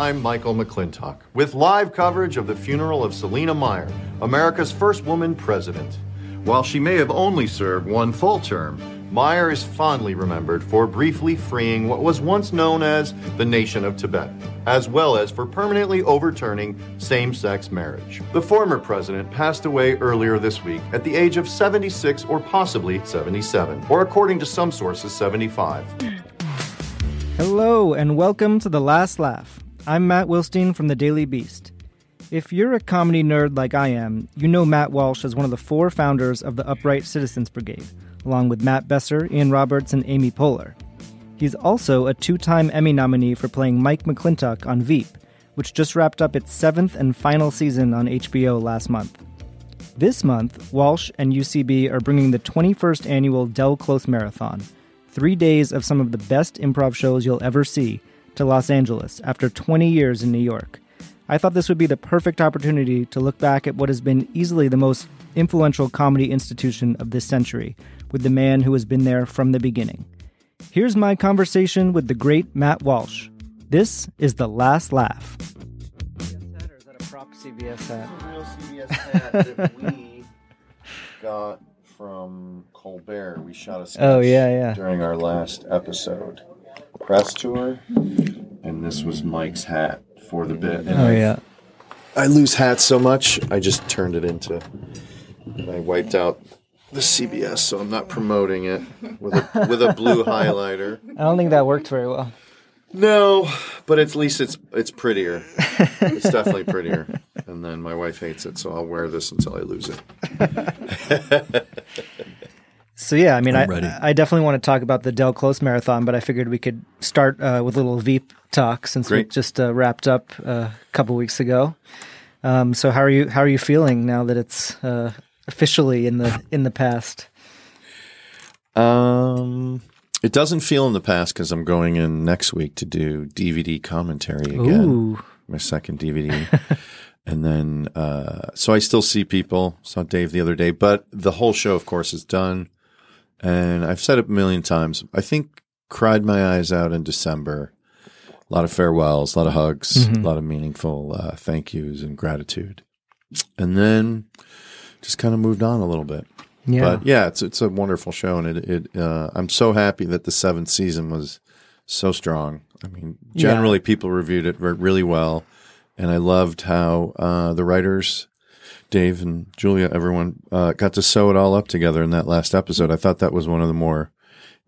I'm Michael McClintock with live coverage of the funeral of Selina Meyer, America's first woman president. While she may have only served one full term, Meyer is fondly remembered for briefly freeing what was once known as the Nation of Tibet, as well as for permanently overturning same sex marriage. The former president passed away earlier this week at the age of 76 or possibly 77, or according to some sources, 75. Hello, and welcome to The Last Laugh. I'm Matt Wilstein from The Daily Beast. If you're a comedy nerd like I am, you know Matt Walsh as one of the four founders of the Upright Citizens Brigade, along with Matt Besser, Ian Roberts, and Amy Poehler. He's also a two time Emmy nominee for playing Mike McClintock on Veep, which just wrapped up its seventh and final season on HBO last month. This month, Walsh and UCB are bringing the 21st annual Del Close Marathon, three days of some of the best improv shows you'll ever see, to Los Angeles after 20 years in New York. I thought this would be the perfect opportunity to look back at what has been easily the most influential comedy institution of this century, with the man who has been there from the beginning. Here's my conversation with the great Matt Walsh. This is The Last Laugh. CBS hat? real CBS hat that we got from Colbert. We shot a sketch Oh, yeah, yeah. during our last episode press tour, and this was Mike's hat for the bit. And Oh, I- yeah. I lose hats so much, I just turned it into, and I wiped out the CBS, so I'm not promoting it with a with a blue highlighter. I don't think that worked very well. No, but at least it's it's prettier. It's definitely prettier. And then my wife hates it, so I'll wear this until I lose it. So yeah, I mean, I, ready. I definitely want to talk about the Del Close Marathon, but I figured we could start uh, with a little Veep talk since we just uh, wrapped up uh, a couple weeks ago. Um, so how are you? How are you feeling now that it's uh, officially in the in the past? Um, it doesn't feel in the past because I'm going in next week to do DVD commentary again. Ooh, my second DVD. and then, uh, so I still see people. Saw Dave the other day, but the whole show, of course, is done. And I've said it a million times. I think cried my eyes out in December. A lot of farewells, a lot of hugs, a lot of meaningful uh, thank yous and gratitude. And then just kind of moved on a little bit. yeah, But yeah, it's it's a wonderful show, and it it uh, I'm so happy that the seventh season was so strong. I mean, generally people reviewed it re- really well, and I loved how uh, the writers, Dave and Julia, everyone uh, got to sew it all up together in that last episode. I thought that was one of the more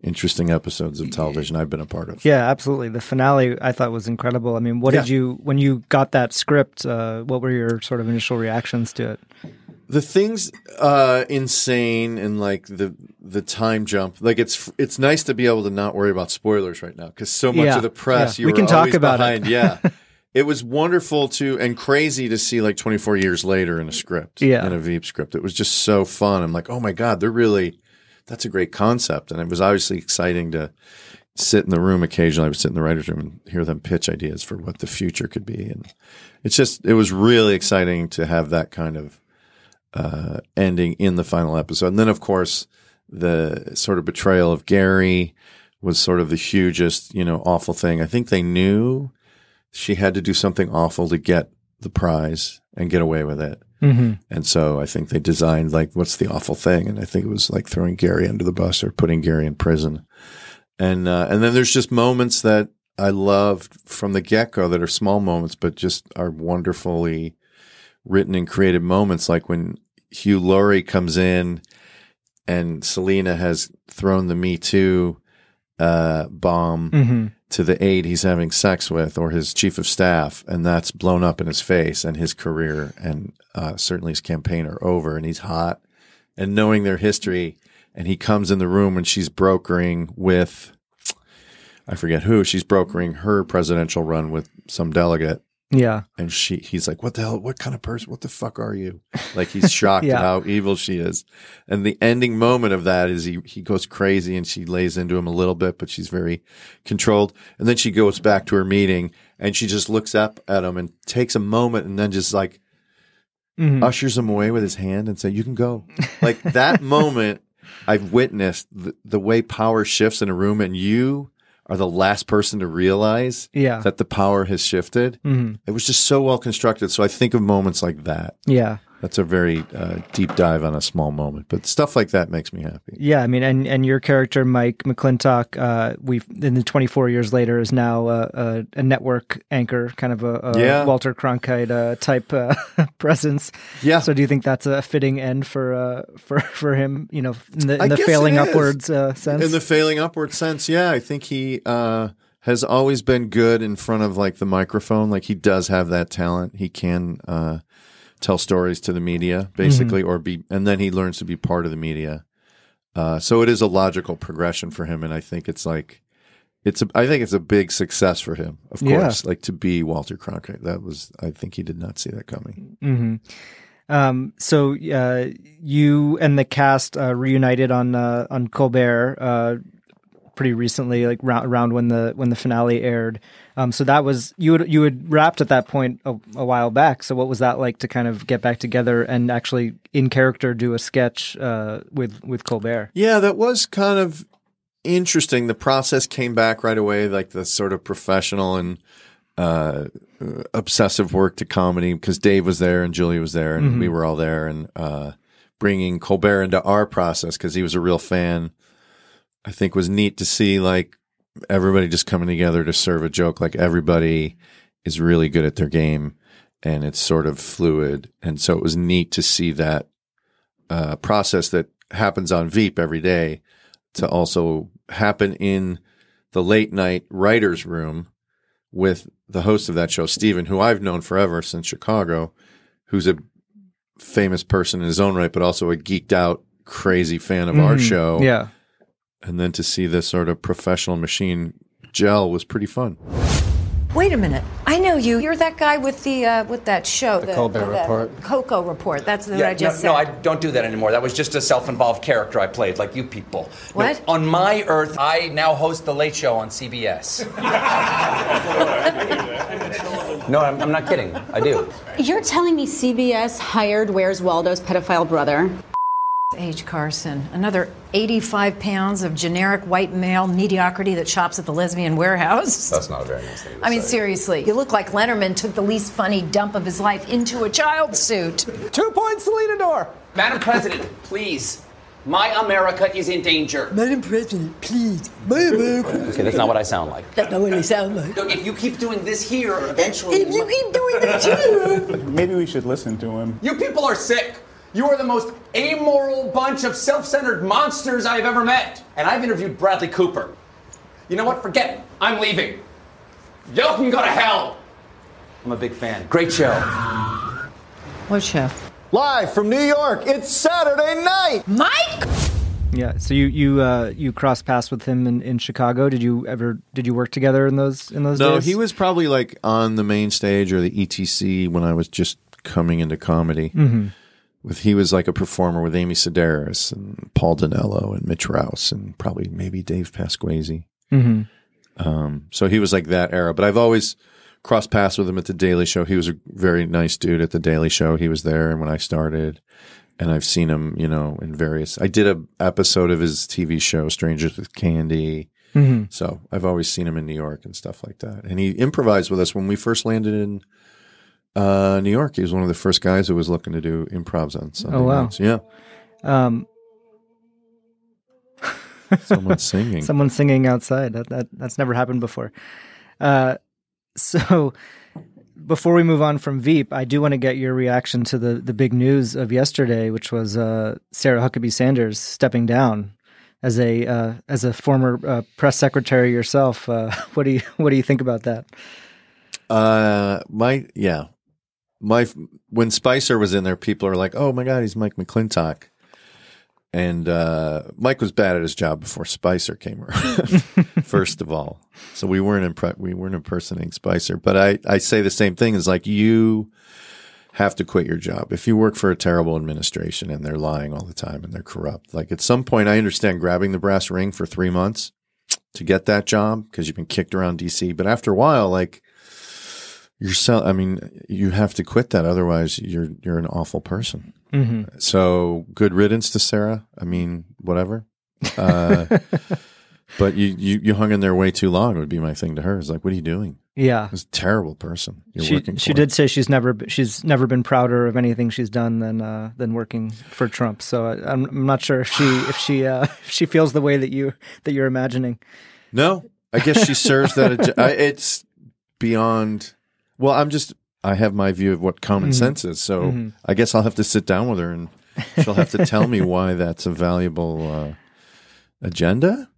interesting episodes of television I've been a part of. yeah, absolutely. The finale I thought was incredible. I mean, what did you when you got that script? Uh, what were your sort of initial reactions to it? the things uh insane and like the the time jump like it's it's nice to be able to not worry about spoilers right now because so much Yeah, of the press yeah. you We can talk about it. yeah it was wonderful to and crazy to see like 24 years later in a script Yeah. in a veep script it was just so fun i'm like oh my god they're really that's a great concept and it was obviously exciting to sit in the room occasionally i would sit in the writers room and hear them pitch ideas for what the future could be and it's just it was really exciting to have that kind of uh, ending in the final episode. And then, of course, the sort of betrayal of Gary was sort of the hugest, you know, awful thing. I think they knew she had to do something awful to get the prize and get away with it. Mm-hmm. And so I think they designed like, what's the awful thing? And I think it was like throwing Gary under the bus or putting Gary in prison. And, uh, and then there's just moments that I loved from the get go that are small moments, but just are wonderfully written and created moments. Like when Hugh Laurie comes in and Selina has thrown the Me Too, uh, bomb Mm-hmm. To the aide he's having sex with or his chief of staff, and that's blown up in his face, and his career and uh, certainly his campaign are over, and he's hot. And knowing their history, and he comes in the room when she's brokering with I forget who. She's brokering her presidential run with some delegate, Yeah. and she he's like, "What the hell? What kind of person? What the fuck are you?" Like he's shocked Yeah. at how evil she is. And the ending moment of that is he he goes crazy, and she lays into him a little bit, but she's very controlled. And then she goes back to her meeting, and she just looks up at him and takes a moment, and then just like Mhm. ushers him away with his hand and say, "You can go." Like that moment, I've witnessed the, the way power shifts in a room, and you are the last person to realize Yeah. that the power has shifted. hmm It was just so well constructed. So I think of moments like that. Yeah. That's a very uh, deep dive on a small moment, but stuff like that makes me happy. Yeah, I mean, and, and your character, Mike McClintock, uh, we've in the 24 years later is now a, a, a network anchor, kind of a, a Yeah. Walter Cronkite uh, type uh, presence. Yeah. So, do you think that's a fitting end for uh, for for him? You know, in the, in the failing upwards uh, sense. In the failing upward sense, yeah, I think he uh, has always been good in front of like the microphone. Like he does have that talent. He can uh, tell stories to the media, basically, or be, and then he learns to be part of the media. Uh, so it is a logical progression for him, and I think it's like. It's a, I think it's a big success for him, of Yeah. course. Like to be Walter Cronkite, that was. I think he did not see that coming. hmm Um, so uh, you and the cast uh, reunited on uh, on Colbert pretty recently, like round, around when the when the finale aired. Um, so that was you had you had wrapped at that point a, a while back. So what was that like to kind of get back together and actually in character do a sketch uh, with with Colbert? Yeah, that was kind of interesting. The process came back right away, like the sort of professional and uh, obsessive work to comedy because Dave was there and Julia was there and we were all there and uh, bringing Colbert into our process because he was a real fan. I think was neat to see like everybody just coming together to serve a joke. Like everybody is really good at their game and it's sort of fluid. And so it was neat to see that uh, process that happens on Veep every day to also happen in the late night writers room with the host of that show, Steven, who I've known forever since Chicago, who's a famous person in his own right, but also a geeked out, crazy fan of our Mhm. show. Yeah. And then to see this sort of professional machine gel was pretty fun. Wait a minute. I know you. You're that guy with the uh, with that show, the, Colbert the- Report. Coco Report. That's the Yeah, I just no, said. no, I don't do that anymore. That was just a self-involved character I played, like you people. No, What? on my Earth, I now host the Late Show on CBS. no, I'm, I'm not kidding. I do. You're telling me CBS hired Where's Waldo's pedophile brother? H. Carson, another 85 pounds of generic white male mediocrity that shops at the lesbian warehouse. That's not a very nice thing to I mean, say. seriously, you look like Letterman took the least funny dump of his life into a child suit. Two points to Leadador. Madam President, please. My America is in danger. Madam President, please. My America. Okay, that's not what I sound like. That's not what I sound like. Look, if you keep doing this here, eventually. If you keep doing that too. Maybe we should listen to him. You people are sick. You are the most amoral bunch of self centered monsters I've ever met. And I've interviewed Bradley Cooper. You know what? Forget it. I'm leaving. Y'all can go to hell. I'm a big fan. Great show. What show? Live from New York, it's Saturday night! Mike? Yeah. So you you uh, you crossed paths with him in, in Chicago. Did you ever did you work together in those in those No, days? No, he was probably like on the main stage or the ETC when I was just coming into comedy. Mm-hmm. With he was like a performer with Amy Sedaris and Paul Dinello and Mitch Rouse and probably maybe Dave Pasquesi. hmm Um, so he was like that era. But I've always crossed paths with him at the Daily Show. He was a very nice dude at the Daily Show. He was there when I started, and I've seen him, you know, in various. I did a episode of his TV show, Strangers with Candy. hmm So I've always seen him in New York and stuff like that. And he improvised with us when we first landed in uh, New York. He was one of the first guys who was looking to do improvs on Sunday Oh, wow. nights. Yeah, Um, someone's singing. Someone singing outside. That, that that's never happened before. Uh, so before we move on from Veep, I do want to get your reaction to the the big news of yesterday, which was uh, Sarah Huckabee Sanders stepping down as a uh, as a former uh, press secretary yourself. Uh, what do you what do you think about that? Uh, my yeah, my when Spicer was in there, people are like, "Oh my god, he's Mike McClintock," And uh, Mike was bad at his job before Spicer came around. first of all, so we weren't impre- we weren't impersonating Spicer. But I I say the same thing is like you have to quit your job if you work for a terrible administration and they're lying all the time and they're corrupt. Like at some point, I understand grabbing the brass ring for three months to get that job because you've been kicked around DC. But after a while, like you're sell. I mean, you have to quit that. Otherwise, you're you're an awful person. Mm-hmm. So good riddance to Sarah. I mean, whatever. Uh, but you, you you hung in there way too long. Would be my thing to her. Is like, what are you doing? Yeah. It's a terrible person. You're she working. she did say she's never she's never been prouder of anything she's done than uh, than working for Trump. So I, I'm, I'm not sure if she if she uh, if she feels the way that you that you're imagining. No, I guess she serves that. ag- I, it's beyond. Well, I'm just. I have my view of what common Mhm. sense is. So Mhm. I guess I'll have to sit down with her and she'll have to tell me why that's a valuable uh, agenda.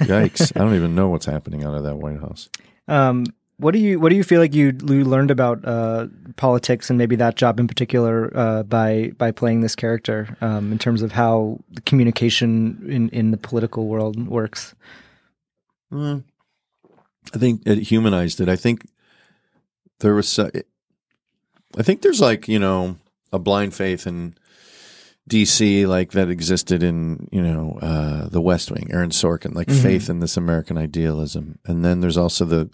Yikes! I don't even know what's happening out of that White House. Um, what do you what do you feel like you, you learned about uh, politics and maybe that job in particular uh, by by playing this character um, in terms of how the communication in, in the political world works? Mm. I think it humanized it. I think there was. Uh, I think there's like you know a blind faith in DC like that existed in you know uh, the West Wing, Aaron Sorkin, like Mhm. faith in this American idealism, and then there's also the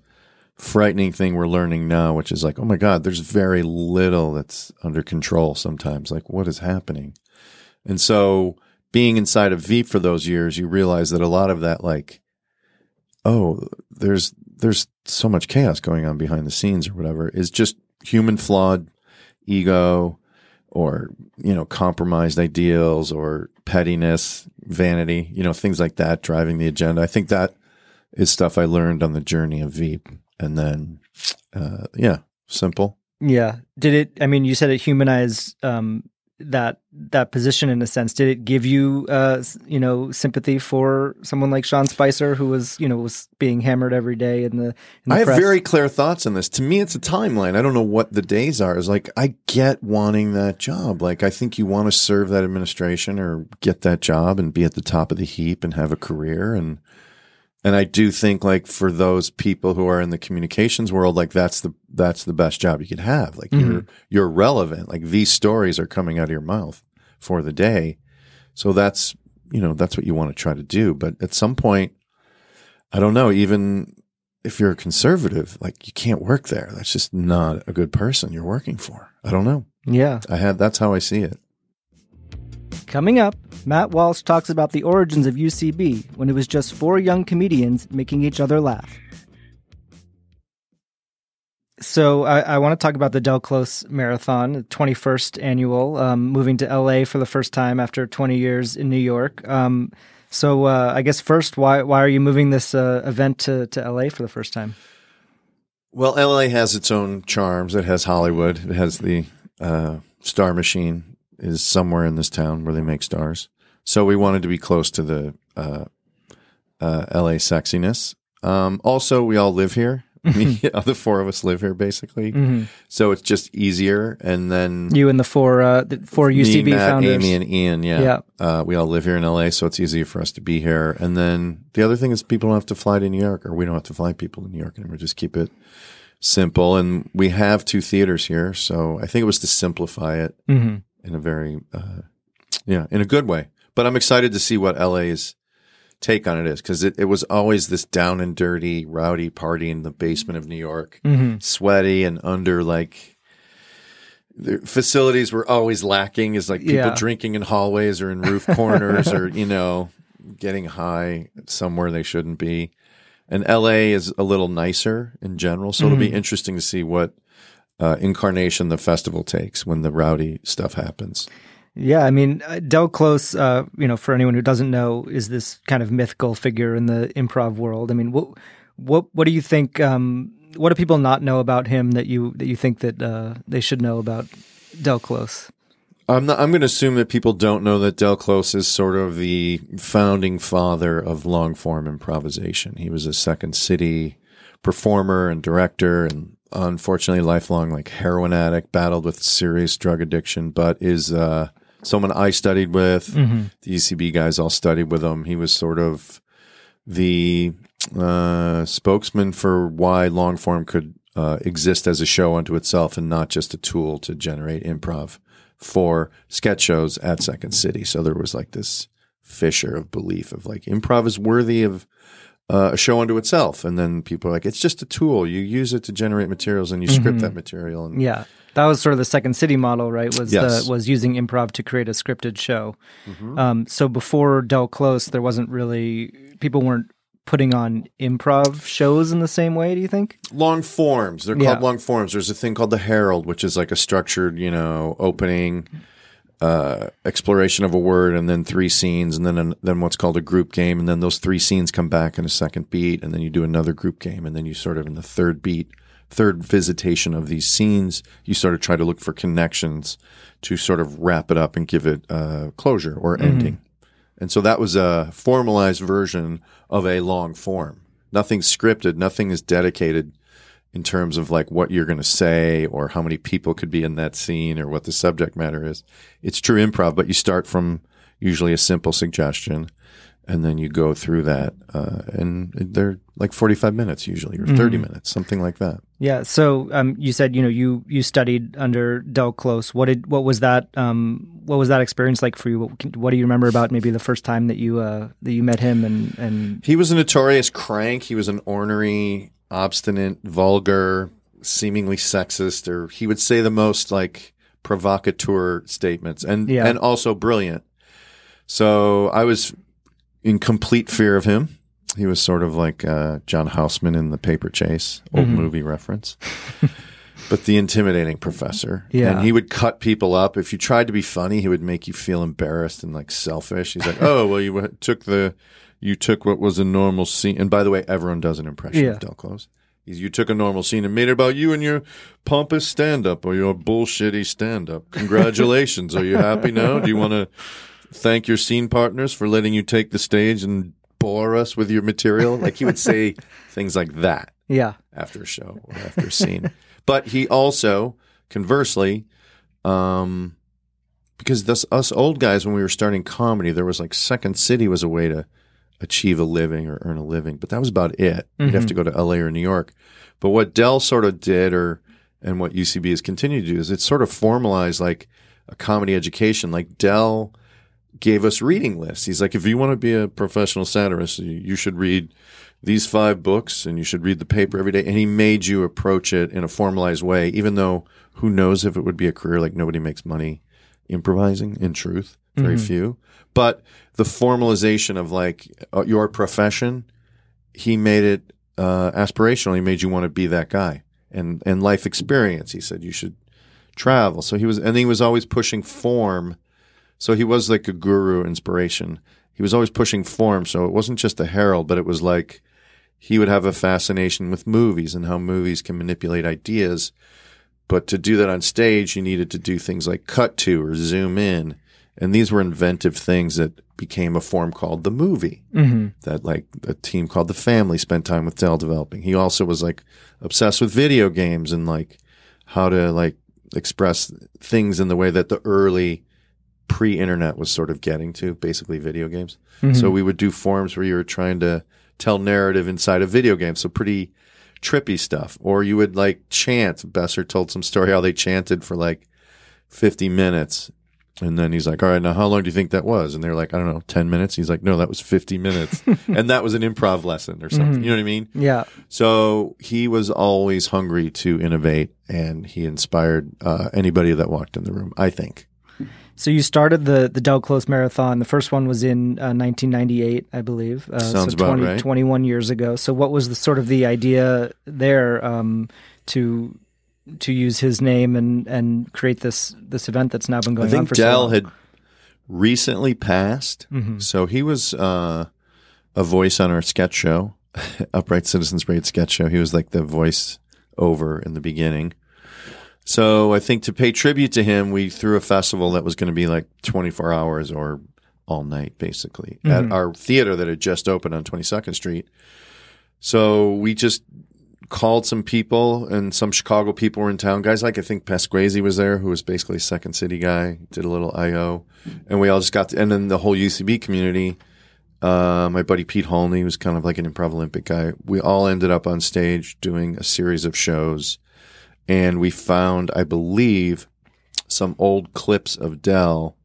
frightening thing we're learning now, which is like, oh my God, there's very little that's under control sometimes. Like, what is happening? And so, being inside of Veep for those years, you realize that a lot of that, like, oh, there's there's so much chaos going on behind the scenes or whatever, is just human flawed ego or you know compromised ideals or pettiness, vanity, you know things like that driving the agenda. I think that is stuff I learned on the journey of Veep, and then uh, yeah, simple. Yeah. Did it? I mean, you said it humanized um, that that position in a sense. Did it give you, uh, you know, sympathy for someone like Sean Spicer, who was, you know, was being hammered every day in the? In the I have very clear thoughts on this. To me, it's a timeline. I don't know what the days are. It's like I get wanting that job. Like I think you want to serve that administration or get that job and be at the top of the heap and have a career and and I do think like for those people who are in the communications world, like that's the that's the best job you could have. Like you're mm-hmm. you're relevant. Like these stories are coming out of your mouth for the day. So that's you know, that's what you want to try to do. But at some point, I don't know, even if you're a conservative, like you can't work there. That's just not a good person you're working for. I don't know. Yeah. I have that's how I see it. Coming up, Matt Walsh talks about the origins of UCB when it was just four young comedians making each other laugh. So I, I want to talk about the Del Close Marathon, the 21st annual, um, moving to LA for the first time after 20 years in New York. Um, so uh, I guess first, why why are you moving this uh, event to, to LA for the first time? Well, LA has its own charms. It has Hollywood. It has the uh, Star Machine is somewhere in this town where they make stars. So we wanted to be close to the uh, uh, LA sexiness. Um, also, we all live here. Me, the four of us live here basically. Mhm. So it's just easier. And then You and the four uh, the four UCB me, Matt, founders. Amy, and Ian. Yeah, Yeah. Uh, we all live here in LA, so it's easier for us to be here. And then the other thing is people don't have to fly to New York, or we don't have to fly people to New York anymore. Just keep it simple. And we have two theaters here, so I think it was to simplify it Mhm. In a very, uh, yeah, in a good way. But I'm excited to see what LA's take on it is because it, it was always this down and dirty, rowdy party in the basement of New York, Mhm. sweaty and under like the facilities were always lacking is like people Yeah. drinking in hallways or in roof corners or you know getting high somewhere they shouldn't be and la is a little nicer in general so it'll be Mhm. interesting to see what uh, incarnation the festival takes when the rowdy stuff happens Yeah, I mean, uh, Del Close, uh, you know, for anyone who doesn't know, is this kind of mythical figure in the improv world. I mean, what what what do you think? Um, what do people not know about him that you that you think that uh, they should know about Del Close? I'm not, I'm going to assume that people don't know that Del Close is sort of the founding father of long form improvisation. He was a Second City performer and director, and unfortunately, lifelong like heroin addict, battled with serious drug addiction, but is uh, someone I studied with. Mhm. The UCB guys all studied with him. He was sort of the uh, spokesman for why long form could uh, exist as a show unto itself and not just a tool to generate improv for sketch shows at Second City. So there was like this fissure of belief of like improv is worthy of uh, a show unto itself, and then people are like, it's just a tool. You use it to generate materials, and you script Mhm. that material. And Yeah, that was sort of the Second City model, right? Was Yes. the, was using improv to create a scripted show. Mhm. Um, so before Del Close, there wasn't really people weren't putting on improv shows in the same way. Do you think? long forms. They're Yeah. called long forms. There's a thing called the Herald, which is like a structured, you know, opening, uh, exploration of a word, and then three scenes, and then an, then what's called a group game, and then those three scenes come back in a second beat, and then you do another group game, and then you sort of in the third beat, third visitation of these scenes, you sort of try to look for connections to sort of wrap it up and give it uh, closure or Mhm. ending. And so that was a formalized version of a long form. Nothing's scripted, nothing is dedicated in terms of like what you're going to say or how many people could be in that scene or what the subject matter is. It's true improv, but you start from usually a simple suggestion and then you go through that. Uh, and they're like 45 minutes usually or 30 Mhm. minutes, something like that. Yeah. So um, you said you know you you studied under Del Close. What did what was that um, what was that experience like for you? What, what do you remember about maybe the first time that you uh, that you met him and and He was a notorious crank. He was an ornery, obstinate, vulgar, seemingly sexist, or he would say the most like provocateur statements and Yeah. and also brilliant. So I was in complete fear of him. He was sort of like uh, John Houseman in the Paper Chase, old Mhm. movie reference. but the intimidating professor. Yeah. And he would cut people up. If you tried to be funny, he would make you feel embarrassed and like selfish. He's like, oh, well, you took the, you took what was a normal scene. And by the way, everyone does an impression Yeah. of Del Close. You took a normal scene and made it about you and your pompous stand up or your bullshitty stand up. Congratulations. Are you happy now? Do you want to thank your scene partners for letting you take the stage and bore us with your material? Like he would say things like that yeah after a show or after a scene. But he also, conversely, um, because this, us old guys, when we were starting comedy, there was like Second City was a way to achieve a living or earn a living, but that was about it. You'd have Mhm. to go to LA or New York. But what Del sort of did, or and what UCB has continued to do, is it sort of formalized like a comedy education. Like Del gave us reading lists. He's like, if you want to be a professional satirist, you should read these five books and you should read the paper every day. And he made you approach it in a formalized way, even though who knows if it would be a career like nobody makes money improvising in truth, very Mhm. few. But the formalization of like uh, your profession, he made it uh, aspirational. He made you want to be that guy and, and life experience. He said you should travel. So he was, and he was always pushing form. So he was like a guru inspiration. He was always pushing form. So it wasn't just a herald, but it was like he would have a fascination with movies and how movies can manipulate ideas. But to do that on stage, you needed to do things like cut to or zoom in. And these were inventive things that became a form called the movie Mhm. that like a team called the family spent time with Del developing. He also was like obsessed with video games and like how to like express things in the way that the early pre-internet was sort of getting to, basically video games. Mhm. So we would do forms where you were trying to tell narrative inside a video game. So pretty trippy stuff. Or you would like chant. Besser told some story how they chanted for like 50 minutes. And then he's like, all right, now how long do you think that was? And they're like, I don't know, 10 minutes. He's like, no, that was 50 minutes. and that was an improv lesson or something. Mhm. You know what I mean? yeah So he was always hungry to innovate and he inspired uh, anybody that walked in the room, I think. So you started the the Del Close Marathon. The first one was in uh, 1998, I believe. Uh, Sounds so about right. 21 years ago. So what was the sort of the idea there um, to to use his name and and create this this event that's now been going I think on for so Del long? had recently passed. Mhm. So he was uh, a voice on our sketch show, Upright Citizens Brigade sketch show. He was like the voice over in the beginning. So I think to pay tribute to him, we threw a festival that was going to be like 24 hours or all night, basically, at Mhm. our theater that had just opened on 22nd Street. So we just called some people, and some Chicago people were in town. Guys like I think Pasquesi was there, who was basically a Second City guy. Did a little I/O, and we all just got. To, and then the whole UCB community. Uh, my buddy Pete Holney was kind of like an improv Olympic guy. We all ended up on stage doing a series of shows, and we found, I believe, some old clips of Del.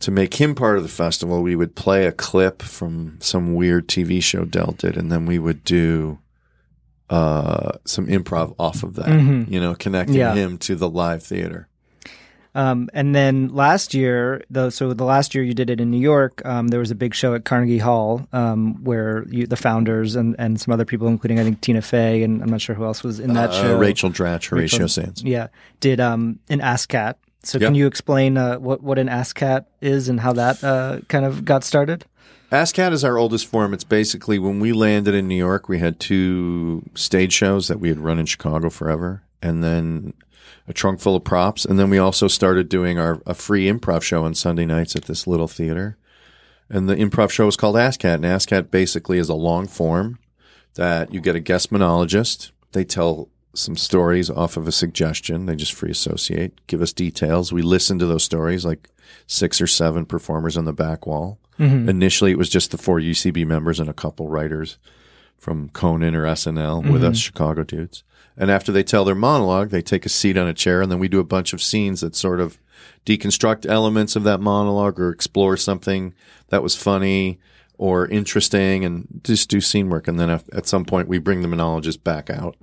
To make him part of the festival, we would play a clip from some weird TV show Del did, and then we would do uh, some improv off of that. You know, connecting Yeah. him to the live theater. Um, and then last year, though, so the last year you did it in New York, um, there was a big show at Carnegie Hall um, where you, the founders and, and some other people, including I think Tina Fey and I'm not sure who else was in that Uh, show. Rachel Dratch, Horatio Rachel- Sanz. Yeah, did um, an ASCAT. So can you explain uh, what what an ASCAT is and how that uh, kind of got started? ASCAT is our oldest form. It's basically when we landed in New York, we had two stage shows that we had run in Chicago forever, and then a trunk full of props. And then we also started doing our a free improv show on Sunday nights at this little theater. And the improv show is called ASCAT. And ASCAT basically is a long form that you get a guest monologist. They tell some stories off of a suggestion. They just free associate, give us details. We listen to those stories, like six or seven performers on the back wall. Mm-hmm. Initially, it was just the four UCB members and a couple writers from Conan or SNL with us mm-hmm. Chicago dudes. And after they tell their monologue, they take a seat on a chair and then we do a bunch of scenes that sort of deconstruct elements of that monologue or explore something that was funny or interesting and just do scene work. And then at at some point we bring the monologist back out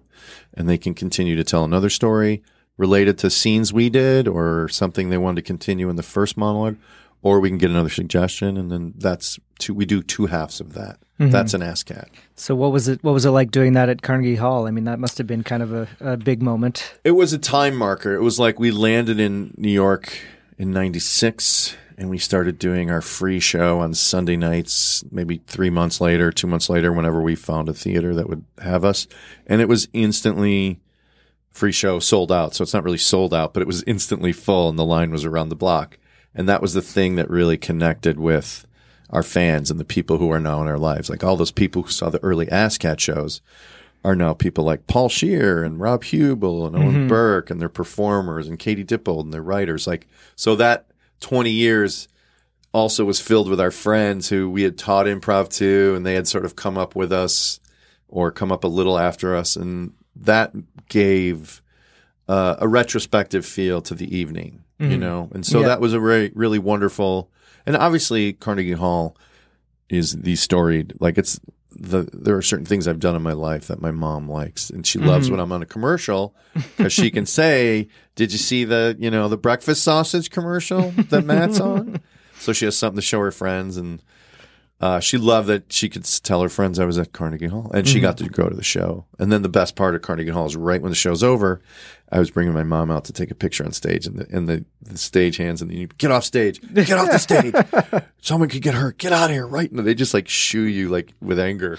and they can continue to tell another story related to scenes we did or something they wanted to continue in the first monologue or we can get another suggestion and then that's two we do two halves of that mm-hmm. that's an ASCAT. So what was it? What was it like doing that at Carnegie Hall? I mean, that must have been kind of a, a big moment. It was a time marker. It was like we landed in New York in 96 and we started doing our free show on Sunday nights, maybe three months later, two months later, whenever we found a theater that would have us. And it was instantly free show sold out. So it's not really sold out, but it was instantly full and the line was around the block. And that was the thing that really connected with our fans and the people who are now in our lives. Like all those people who saw the early ASCAT shows are now people like Paul Scheer and Rob Huebel and Owen Burke and their performers and Katie Dippold and their writers. Like, so that 20 years also was filled with our friends who we had taught improv to and they had sort of come up with us or come up a little after us. And that gave uh, a retrospective feel to the evening, you mm-hmm. know? And so Yeah. that was a very, really wonderful. And obviously, Carnegie Hall is the storied, like it's the, there are certain things I've done in my life that my mom likes and she loves mm-hmm. when I'm on a commercial because she can say, did you see the, you know, the breakfast sausage commercial that Matt's on? So she has something to show her friends and, uh, she loved that she could tell her friends I was at Carnegie Hall and she got to go to the show. And then the best part of Carnegie Hall is right when the show's over, I was bringing my mom out to take a picture on stage and the, and the, the stage hands and you get off stage, get off the stage. Someone could get hurt. Get out of here. Right. And they just like shoo you like with anger.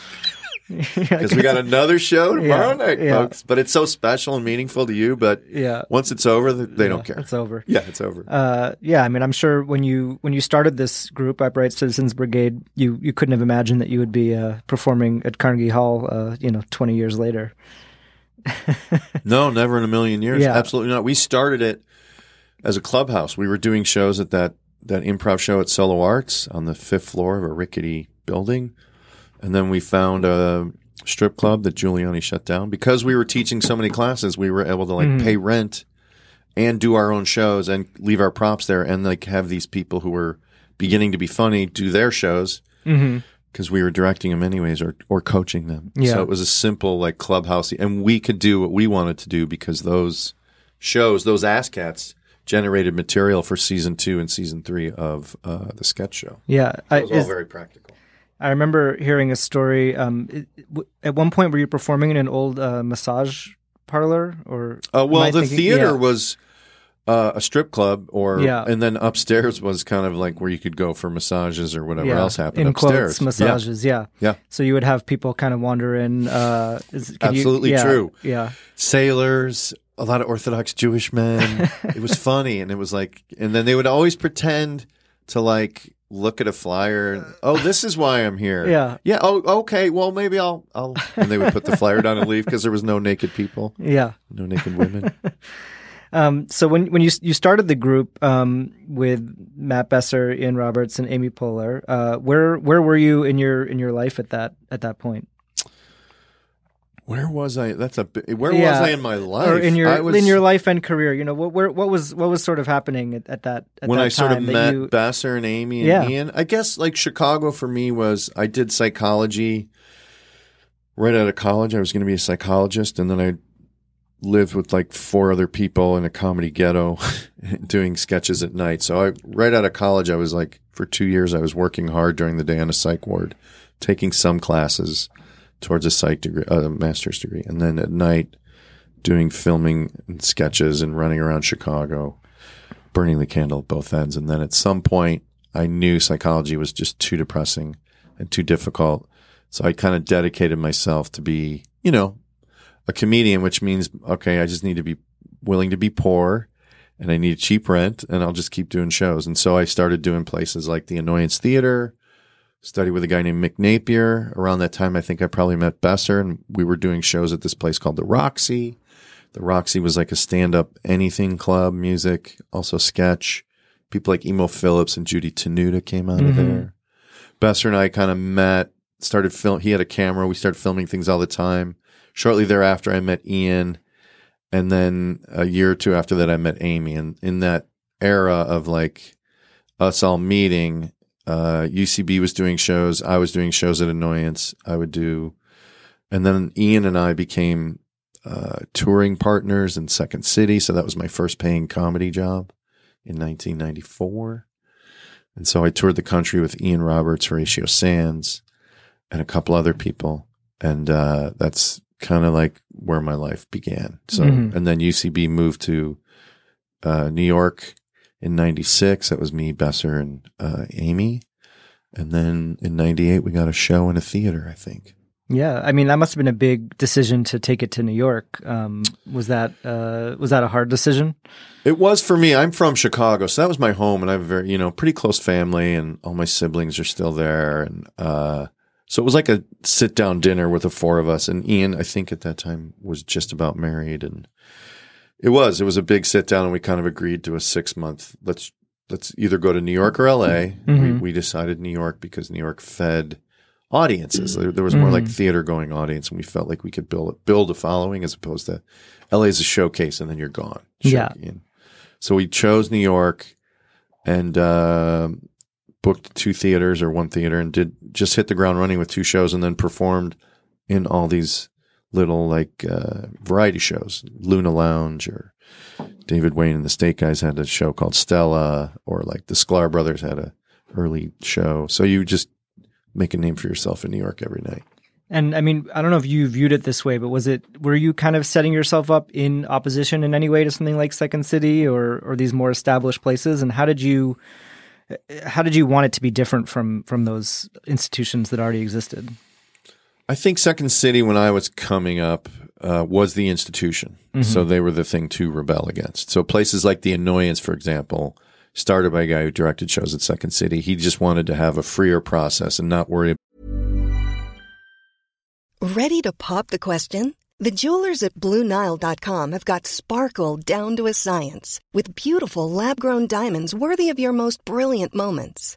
Because we got another show tomorrow Yeah, night, yeah. folks. But it's so special and meaningful to you. But Yeah. once it's over, th- they don't care. It's over. Yeah, it's over. Uh, yeah, I mean, I'm sure when you when you started this group, Upright Citizens Brigade, you you couldn't have imagined that you would be uh, performing at Carnegie Hall, uh, you know, 20 years later. No, never in a million years. Yeah. Absolutely not. We started it as a clubhouse. We were doing shows at that that improv show at Solo Arts on the fifth floor of a rickety building, and then we found a strip club that Giuliani shut down because we were teaching so many classes. We were able to like Mm-hmm. pay rent and do our own shows and leave our props there and like have these people who were beginning to be funny do their shows because we were directing them anyways or, or coaching them. Yeah. So it was a simple like clubhouse and we could do what we wanted to do because those shows, those ass cats generated material for season two and season three of uh, the sketch show. Yeah, I, It was all is- very practical. I remember hearing a story. Um, it- w- at one point, were you performing in an old uh, massage parlor, or Uh, well, the thinking- theater yeah. was uh, a strip club, or Yeah. and then upstairs was kind of like where you could go for massages or whatever yeah, else happened in upstairs. quotes massages. Yeah. Yeah. So you would have people kind of wander in. Uh, is, you- Absolutely yeah, true. Yeah. sailors, a lot of Orthodox Jewish men. it was funny, and it was like, and then they would always pretend to like look at a flyer. Oh, this is why I'm here. Yeah. Yeah. Oh, okay. Well, maybe I'll. I'll. And they would put the flyer down and leave because there was no naked people, Yeah. no naked women. Um, so when when you you started the group um, with Matt Besser, Ian Roberts, and Amy Poehler, uh, where where were you in your in your life at that at that point? Where was I? That's a. Where Yeah. was I in my life? Or in your I was, in your life and career, you know, what where, what was what was sort of happening at, at that at when that I sort of met you, Besser and Amy and Yeah. Ian, I guess like Chicago for me was I did psychology right out of college. I was going to be a psychologist, and then I lived with like four other people in a comedy ghetto, doing sketches at night. So I right out of college, I was like for two years, I was working hard during the day on a psych ward, taking some classes towards a psych degree, a master's degree, and then at night doing filming and sketches and running around Chicago burning the candle at both ends. And then at some point, I knew psychology was just too depressing and too difficult. So I kind of dedicated myself to be, you know, a comedian, which means, okay, I just need to be willing to be poor and I need cheap rent and I'll just keep doing shows. And so I started doing places like the Annoyance Theater, studied with a guy named Mick Napier. Around that time, I think I probably met Besser and we were doing shows at this place called the Roxy. The Roxy was like a stand up anything club, music, also sketch. People like Emo Philips and Judy Tenuta came out of mm-hmm. there. Besser and I kind of met, started film. He had a camera. We started filming things all the time. Shortly thereafter, I met Ian. And then a year or two after that, I met Amy. And in that era of like us all meeting, uh, UCB was doing shows. I was doing shows at Annoyance. I would do, and then Ian and I became uh, touring partners in Second City. So that was my first paying comedy job in 1994. And so I toured the country with Ian Roberts, Horatio Sanz, and a couple other people. And uh, that's kind of like where my life began. So, Mhm. and then UCB moved to uh, New York in 96. That was me, Besser, and uh, Amy. And then in 98, we got a show in a theater, I think. yeah, I mean that must have been a big decision to take it to New York. Um, was that uh, was that a hard decision? It was for me. I'm from Chicago, so that was my home, and I have a very, you know, pretty close family, and all my siblings are still there, and uh, so it was like a sit down dinner with the four of us. And Ian, I think at that time was just about married, and it was it was a big sit down, and we kind of agreed to a six month. Let's let's either go to New York or L.A. We, Mhm. we decided New York because New York fed audiences. There, there was more like theater going audience, and we felt like we could build build a following as opposed to L.A. is a showcase, and then you're gone. Yeah. Ian. So we chose New York and uh, booked two theaters or one theater and did just hit the ground running with two shows and then performed in all these little like uh, variety shows, Luna Lounge or David Wain and the State Guys had a show called Stella or like the Sklar Brothers had a early show. So you just make a name for yourself in New York every night. And I mean, I don't know if you viewed it this way, but was it were you kind of setting yourself up in opposition in any way to something like Second City or or these more established places? And how did you how did you want it to be different from from those institutions that already existed? I think Second City, when I was coming up, uh, was the institution. So they were the thing to rebel against. So places like The Annoyance, for example, started by a guy who directed shows at Second City. He just wanted to have a freer process and not worry Ready to pop the question? The jewelers at BlueNile.com have got sparkle down to a science with beautiful lab grown diamonds worthy of your most brilliant moments.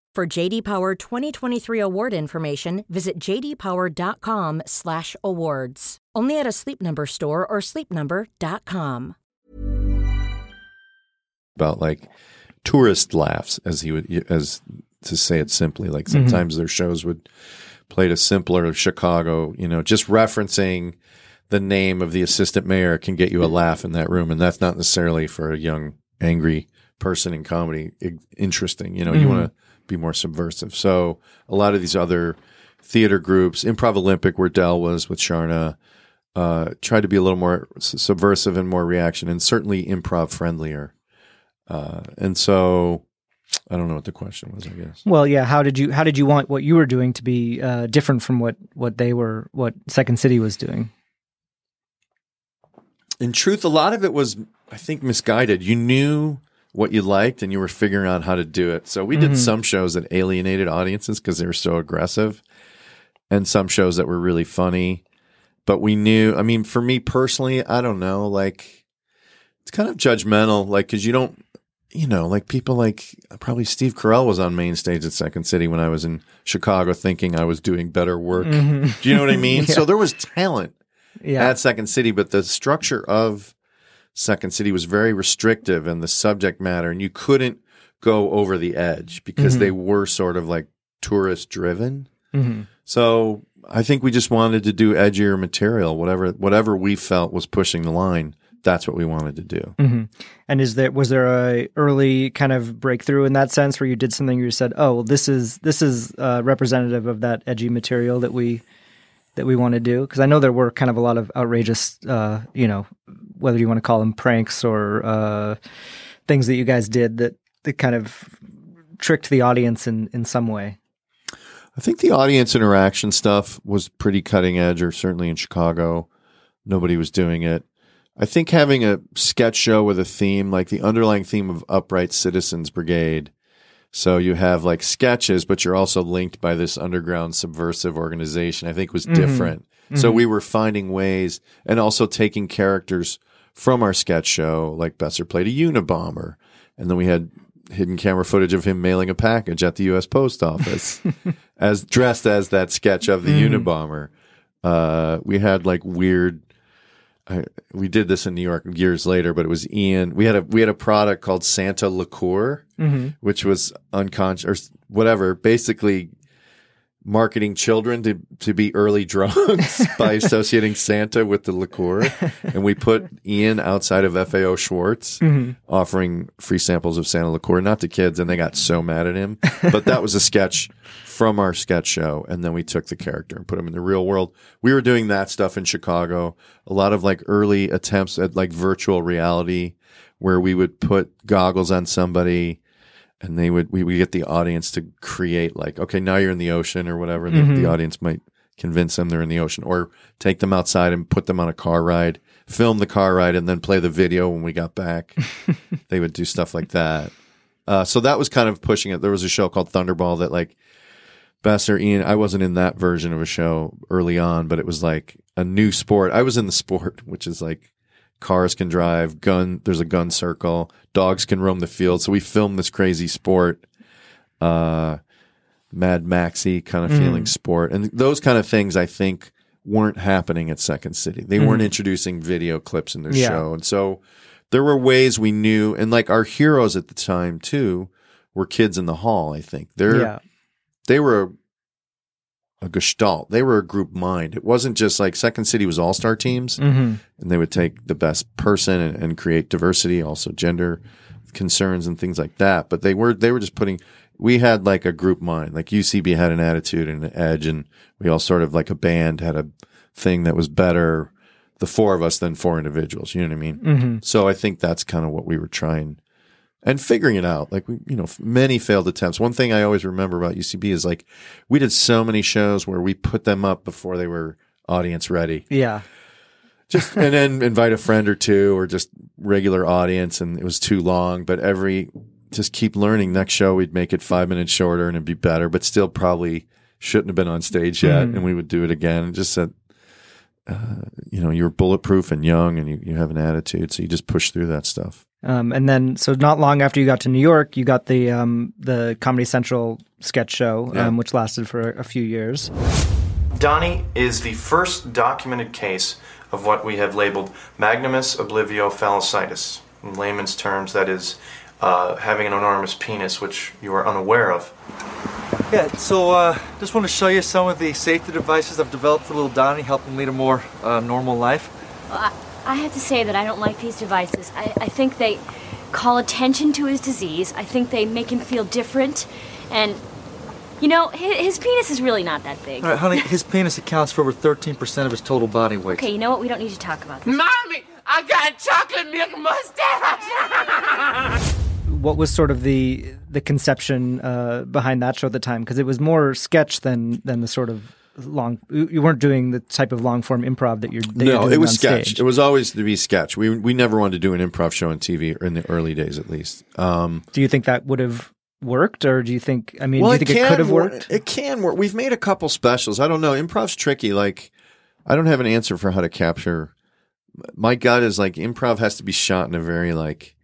For JD Power 2023 award information, visit jdpower.com/awards. Only at a Sleep Number store or sleepnumber.com. about like tourist laughs, as he would, as to say it simply. Like Mm-hmm. sometimes their shows would play to simpler Chicago, you know, just referencing the name of the assistant mayor can get you a laugh in that room. And that's not necessarily for a young, angry person in comedy interesting. You know, you want to be more subversive. So a lot of these other theater groups, Improv Olympic, where Del was with Charna, uh, tried to be a little more subversive and more reaction, and certainly improv friendlier. Uh, and so, I don't know what the question was. I guess. Well, yeah. How did you how did you want what you were doing to be uh, different from what what they were what Second City was doing? In truth, a lot of it was, I think, misguided. You knew what you liked, and you were figuring out how to do it. So we did mm-hmm. some shows that alienated audiences because they were so aggressive, and some shows that were really funny. But we knew. I mean, for me personally, I don't know. Like, it's kind of judgmental. Like, because you don't. You know, like people like probably Steve Carell was on main stage at Second City when I was in Chicago, thinking I was doing better work. Mm-hmm. Do you know what I mean? So there was talent Yeah. at Second City, but the structure of Second City was very restrictive in the subject matter, and you couldn't go over the edge because they were sort of like tourist driven. Mhm. So I think we just wanted to do edgier material, whatever whatever we felt was pushing the line. That's what we wanted to do. hmm And is there was there a early kind of breakthrough in that sense where you did something you said, "Oh, well, this is this is uh, representative of that edgy material that we that we want to do"? Because I know there were kind of a lot of outrageous, uh, you know, whether you want to call them pranks or uh, things that you guys did that that kind of tricked the audience in in some way. I think the audience interaction stuff was pretty cutting edge, or certainly in Chicago, nobody was doing it. I think having a sketch show with a theme, like the underlying theme of Upright Citizens Brigade. So you have like sketches, but you're also linked by this underground subversive organization, I think was mm-hmm. different. So mm-hmm. we were finding ways and also taking characters from our sketch show, like Besser played a Unabomber. And then we had hidden camera footage of him mailing a package at the U.S. Post Office as dressed as that sketch of the mm-hmm. Unabomber. Uh, we had like weird. I, we did this in New York years later, but it was Ian. We had a we had a product called Santa Liqueur, mm-hmm. which was unconscious or whatever. Basically, marketing children to to be early drunks by associating Santa with the liqueur, and we put Ian outside of FAO Schwarz, mm-hmm. offering free samples of Santa liqueur, not to kids, and they got so mad at him. But that was a sketch from our sketch show, and then we took the character and put him in the real world. We were doing that stuff in Chicago. A lot of like early attempts at like virtual reality, where we would put goggles on somebody and they would we would get the audience to create like okay now you're in the ocean or whatever the, the audience might convince them they're in the ocean or take them outside and put them on a car ride film the car ride and then play the video when we got back they would do stuff like that uh, so that was kind of pushing it there was a show called thunderball that like Besser Ian I wasn't in that version of a show early on but it was like a new sport. I was in the sport which is like cars can drive gun there's a gun circle dogs can roam the field. So we filmed this crazy sport uh mad maxy kind of feeling sport. And those kind of things i think weren't happening at second city. They weren't introducing video clips in their Yeah. show. And so there were ways we knew and like our heroes at the time too were kids in the hall i think. They're yeah. They were a, a gestalt they were a group mind it wasn't just like second city was all-star teams hmm and they would take the best person and, and create diversity, also gender concerns and things like that. But they were they were just putting. We had like a group mind, like UCB had an attitude and an edge, and we all sort of like a band had a thing that was better, the four of us than four individuals. You know what I mean? hmm So I think that's kind of what we were trying and figuring it out. Like we, you know, many failed attempts. One thing I always remember about UCB is like we did so many shows where we put them up before they were audience ready Yeah. just and then invite a friend or two or just regular audience and it was too long but every just keep learning next show we'd make it five minutes shorter and it'd be better but still probably shouldn't have been on stage yet and we would do it again and just said uh, you know you're bulletproof and young and you, you have an attitude so you just push through that stuff Um, and then, so not long after you got to New York, you got the um, the Comedy Central sketch show, Yeah. um, which lasted for a, a few years. Donnie is the first documented case of what we have labeled magnumus oblivio phallucitis. In layman's terms, that is uh, having an enormous penis, which you are unaware of. Yeah, so uh, just want to show you some of the safety devices I've developed for little Donnie, help him lead a more uh, normal life. Well, I, I have to say that I don't like these devices. I, I think they call attention to his disease. I think they make him feel different. And, you know, his, his penis is really not that big. All right, honey, his penis accounts for over 13% of his total body weight. Okay, you know what? We don't need to talk about this. Mommy, I got a chocolate milk mustache. What was sort of the the conception uh, behind that show at the time? Because it was more sketch than than the sort of long. You weren't doing the type of long form improv that you're. That you're no, doing it was sketch. stage. It was always to be sketch. We we never wanted to do an improv show on TV or in the early days, at least. Um, Do you think that would have worked, or do you think? I mean, well, do you think it, can could have worked? It can work. We've made a couple specials. I don't know. Improv's tricky. Like, I don't have an answer for how to capture. My gut is like improv has to be shot in a very like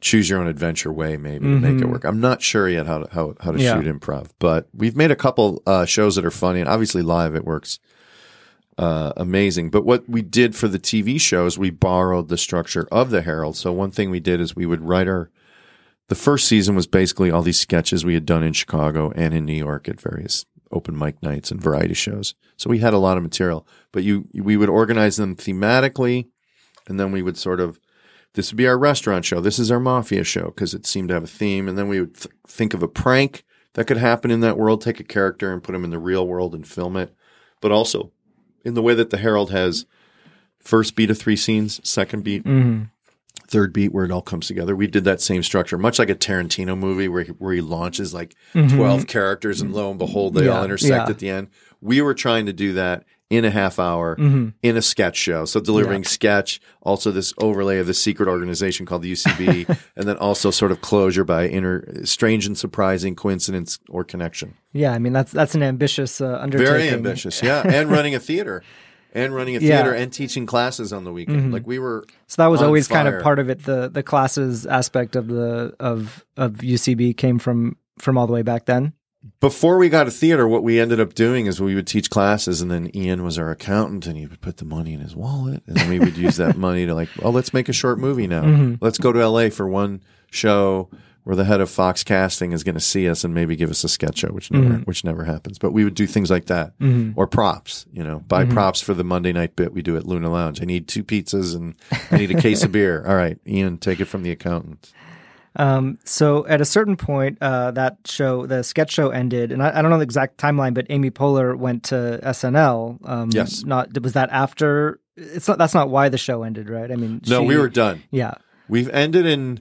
choose your own adventure way, maybe to make it Mhm. work. I'm not sure yet how to, how how to Yeah. shoot improv, but we've made a couple uh, shows that are funny, and obviously live it works uh, amazing. But what we did for the TV shows, we borrowed the structure of the Herald. So one thing we did is we would write our. The first season was basically all these sketches we had done in Chicago and in New York at various open mic nights and variety shows. So we had a lot of material, but you we would organize them thematically, and then we would sort of this would be our restaurant show. This is our mafia show because it seemed to have a theme, and then we would th- think of a prank that could happen in that world, take a character and put him in the real world and film it, but also in the way that the Herald has first beat of three scenes, second beat, Mhm. third beat, where it all comes together. We did that same structure, much like a Tarantino movie where he, where he launches like Mhm. 12 characters and lo and behold, they all intersect yeah. at the end. We were trying to do that in a half hour Mhm. in a sketch show. So delivering Yeah. sketch, also this overlay of the secret organization called the UCB, and then also sort of closure by inner strange and surprising coincidence or connection. Yeah, I mean that's that's an ambitious uh, undertaking. Very ambitious, yeah. And running a theater. And running a Yeah. theater and teaching classes on the weekend. Mhm. Like we were So that was always kind of part of it. The the classes aspect of the of of UCB came from from all the way back then. Before we got a theater, what we ended up doing is we would teach classes, and then Ian was our accountant, and he would put the money in his wallet, and then we would use that money to like, oh, let's make a short movie now. Mhm. Let's go to LA for one show where the head of Fox Casting is going to see us and maybe give us a sketch show, which never, Mhm. which never happens. But we would do things like that, Mhm. or props. You know, buy Mhm. props for the Monday night bit we do at Luna Lounge. I need two pizzas and I need a case of beer. All right, Ian, take it from the accountant. Um, so at a certain point, uh, that show, the sketch show ended, and I, I don't know the exact timeline, but Amy Poehler went to SNL. Um, Yes. Not was that after? It's not. That's not why the show ended, right? I mean, No, she- we were done. Yeah. We've ended in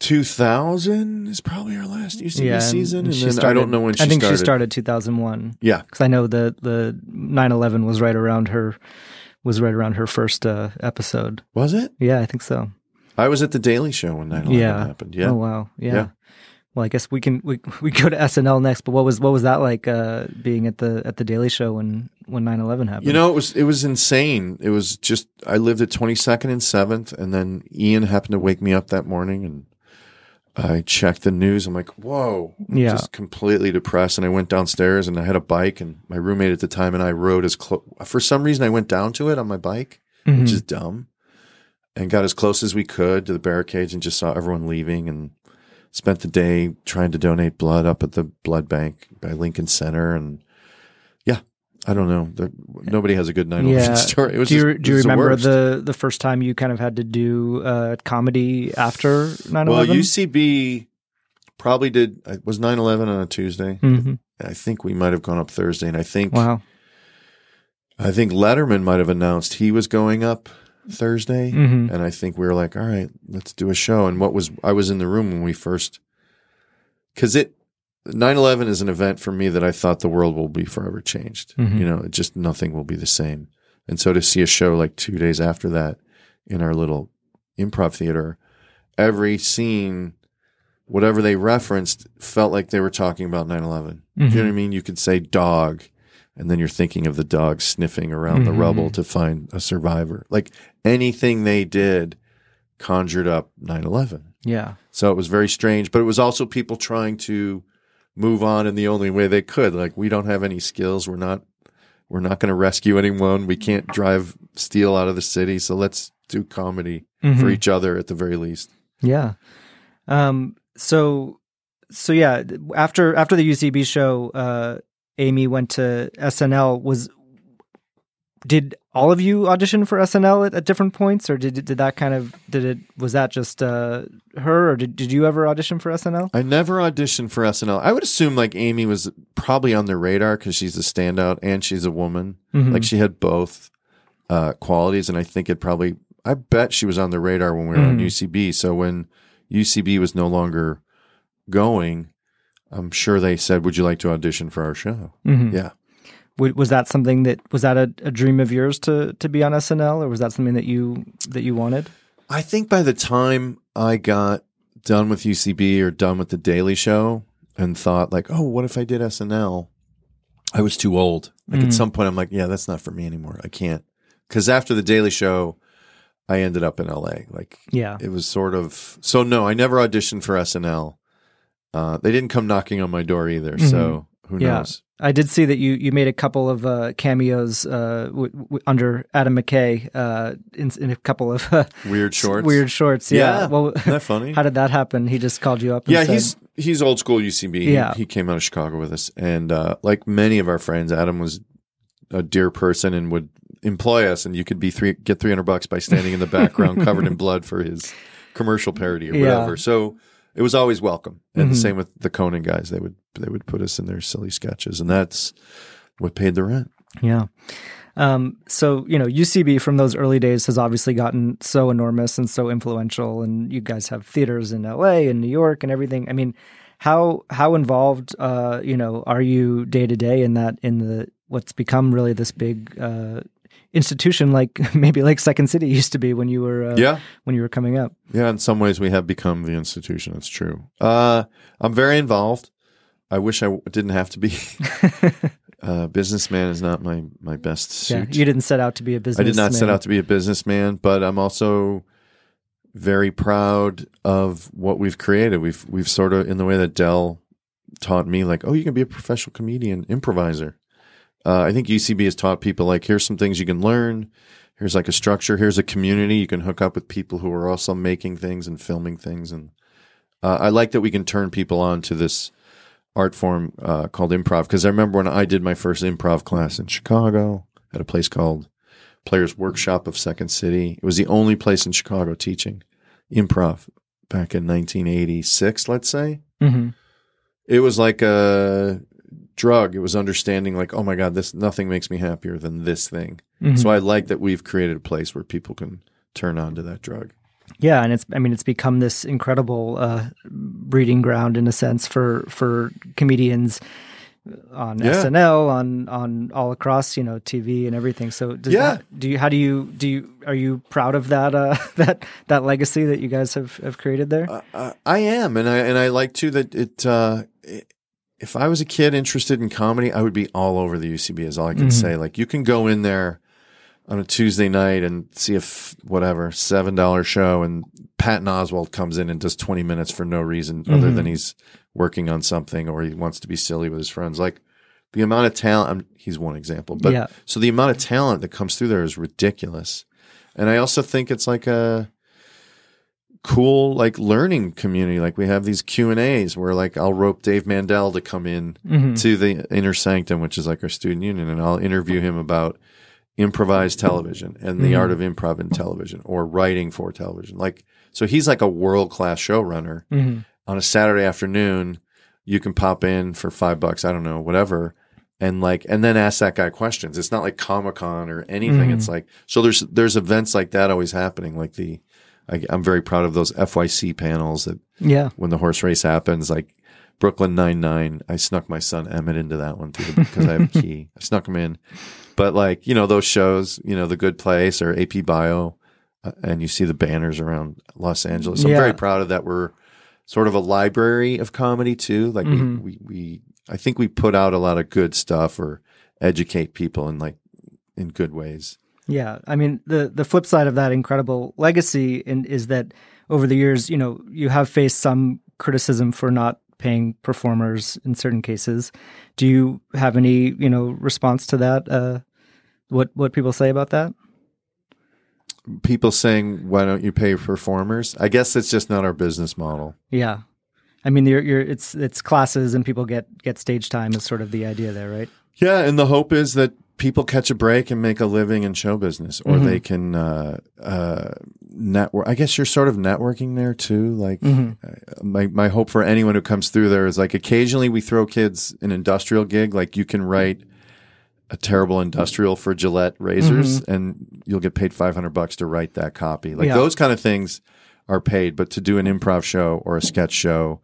2000 is probably our last UCB yeah, season. And, she then I don't know when she started. I think started. she started 2001. Yeah. because I know the the 9/11 was right around her was right around her first uh, episode. Was it? Yeah, I think so. I was at the Daily Show when 9 11 yeah. happened. Yeah. Oh wow. Yeah. Yeah. Well, I guess we can we we go to SNL next. But what was what was that like uh, being at the at the Daily Show when when 9/11 happened? You know, it was it was insane. It was just I lived at 22nd and 7th, and then Ian happened to wake me up that morning, and I checked the news. I'm like, whoa, I'm Yeah. just completely depressed. And I went downstairs, and I had a bike, and my roommate at the time and I rode as close. For some reason, I went down to it on my bike, Mhm. which is dumb, and got as close as we could to the barricades, and just saw everyone leaving, and spent the day trying to donate blood up at the blood bank by Lincoln Center, and yeah, I don't know. The, nobody has a good 9 yeah. story. It was do you just- do you the remember worst. the the first time you kind of had to do uh, comedy after 9/11? Well, UCB probably did. It was 9-11 on a Tuesday. Mhm. I think we might have gone up Thursday, and I think Wow. I think Letterman might have announced he was going up Thursday, Mhm. and I think we were like, "All right, let's do a show." And what was I was in the room when we first because it 9/11 is an event for me that I thought the world will be forever changed. Mhm. You know, it just nothing will be the same. And so to see a show like two days after that in our little improv theater, every scene, whatever they referenced, felt like they were talking about 9 11. Do you know what I mean? You could say dog, and then you're thinking of the dog sniffing around the Mhm. rubble to find a survivor. Like anything they did conjured up 9 11. Yeah. So it was very strange, but it was also people trying to move on in the only way they could. Like we don't have any skills. We're not we're not going to rescue anyone. We can't drive steel out of the city. So let's do comedy for Mhm. each other at the very least. Yeah. Um, so, so yeah, after after the UCB show, uh, Amy went to SNL. Was did all of you audition for SNL at, at different points, or did did that kind of did it was that just uh, her, or did did you ever audition for SNL? I never auditioned for SNL. I would assume like Amy was probably on their radar because she's a standout and she's a woman. Mhm. Like she had both uh, qualities, and I think it probably. I bet she was on the radar when we were on Mhm. UCB. So when UCB was no longer going, I'm sure they said, "Would you like to audition for our show?" Mhm. Yeah. Was that something that was that a, a dream of yours to to be on SNL, or was that something that you that you wanted? I think by the time I got done with UCB or done with the Daily Show and thought like, oh, what if I did SNL? I was too old. Like Mm. at some point, I'm like, yeah, that's not for me anymore. I can't. Because after the Daily Show, I ended up in LA. Like, Yeah. it was sort of so. No, I never auditioned for SNL. Uh, they didn't come knocking on my door either. So who. Yeah. knows? I did see that you you made a couple of uh, cameos uh, w- w- under Adam McKay uh, in, in a couple of uh, Weird shorts? Weird shorts. Yeah. Yeah. Well, Isn't that funny? How did that happen? He just called you up. And Yeah, said, he's he's old school UCB. He- Yeah. he, came out of Chicago with us, and uh, like many of our friends, Adam was a dear person and would employ us, and you could be three get three hundred bucks by standing in the background covered in blood for his commercial parody or Yeah. whatever. So it was always welcome, and Mhm. the same with the Conan guys. They would they would put us in their silly sketches, and that's what paid the rent. Yeah. Um, so you know, UCB from those early days has obviously gotten so enormous and so influential, and you guys have theaters in LA and New York and everything. I mean, how how involved, uh, you know, are you day to day in that in the what's become really this big uh, institution, like maybe like Second City used to be when you were uh, Yeah. when you were coming up. Yeah, in some ways, we have become the institution. It's true. Uh, I'm very involved. I wish I didn't have to be. uh, businessman is not my my best Yeah, suit. you didn't set out to be a businessman. I did not set out to be a businessman, but I'm also very proud of what we've created. We've we've sort of in the way that Del taught me, like, oh, you can be a professional comedian, improviser. Uh, I think UCB has taught people like, here's some things you can learn. Here's like a structure. Here's a community. You can hook up with people who are also making things and filming things. And uh, I like that we can turn people on to this art form uh, called improv. Because I remember when I did my first improv class in Chicago at a place called Players Workshop of Second City. It was the only place in Chicago teaching improv back in 1986, let's say. Mhm. It was like a drug. It was understanding like, oh my God, this nothing makes me happier than this thing. Mhm. So I like that we've created a place where people can turn on to that drug. Yeah, and it's I mean it's become this incredible uh, breeding ground in a sense for for comedians on Yeah. SNL on on all across you know TV and everything. So does Yeah. that, do you how do you do you are you proud of that uh, that that legacy that you guys have have created there? Uh, I am, and I and I like too that it. Uh, it- if I was a kid interested in comedy, I would be all over the UCB. Is all I can Mhm. say. Like you can go in there on a Tuesday night and see if whatever seven dollar show, and Patton Oswalt comes in and does twenty minutes for no reason other Mhm. than he's working on something or he wants to be silly with his friends. Like the amount of talent. I'm, he's one example, but Yeah. so the amount of talent that comes through there is ridiculous. And I also think it's like a cool like learning community. Like we have these Q and A's where like I'll rope Dave Mandel to come in Mhm. to the inner sanctum, which is like our student union, and I'll interview him about improvised television and the Mhm. art of improv in television or writing for television. Like so he's like a world class showrunner. Mhm. On a Saturday afternoon, you can pop in for five bucks, I don't know, whatever. And like, and then ask that guy questions. It's not like Comic Con or anything. Mhm. It's like, so there's, there's events like that always happening. Like the, I, I'm very proud of those FYC panels that Yeah. when the horse race happens, like Brooklyn Nine Nine. I snuck my son Emmett into that one the, because I have a key. I snuck him in, but like you know those shows, you know The Good Place or AP Bio, uh, and you see the banners around Los Angeles. I'm very proud of that. We're sort of a library of comedy too. Like Mhm. we, we we I think we put out a lot of good stuff or educate people in like in good ways. Yeah, I mean the the flip side of that incredible legacy in, is that over the years, you know, you have faced some criticism for not paying performers in certain cases. Do you have any, you know, response to that? Uh, what what people say about that? people saying, "Why don't you pay performers?" I guess it's just not our business model. Yeah. I mean, you're, you're, it's it's classes and people get get stage time is sort of the idea there, right? Yeah, and the hope is that people catch a break and make a living in show business, or Mhm. they can uh, uh, network. I guess you're sort of networking there too. Like Mhm. uh, my my hope for anyone who comes through there is like occasionally we throw kids an industrial gig. Like you can write a terrible industrial for Gillette razors, Mhm. and you'll get paid five hundred bucks to write that copy. Like Yeah. those kind of things are paid, but to do an improv show or a sketch show.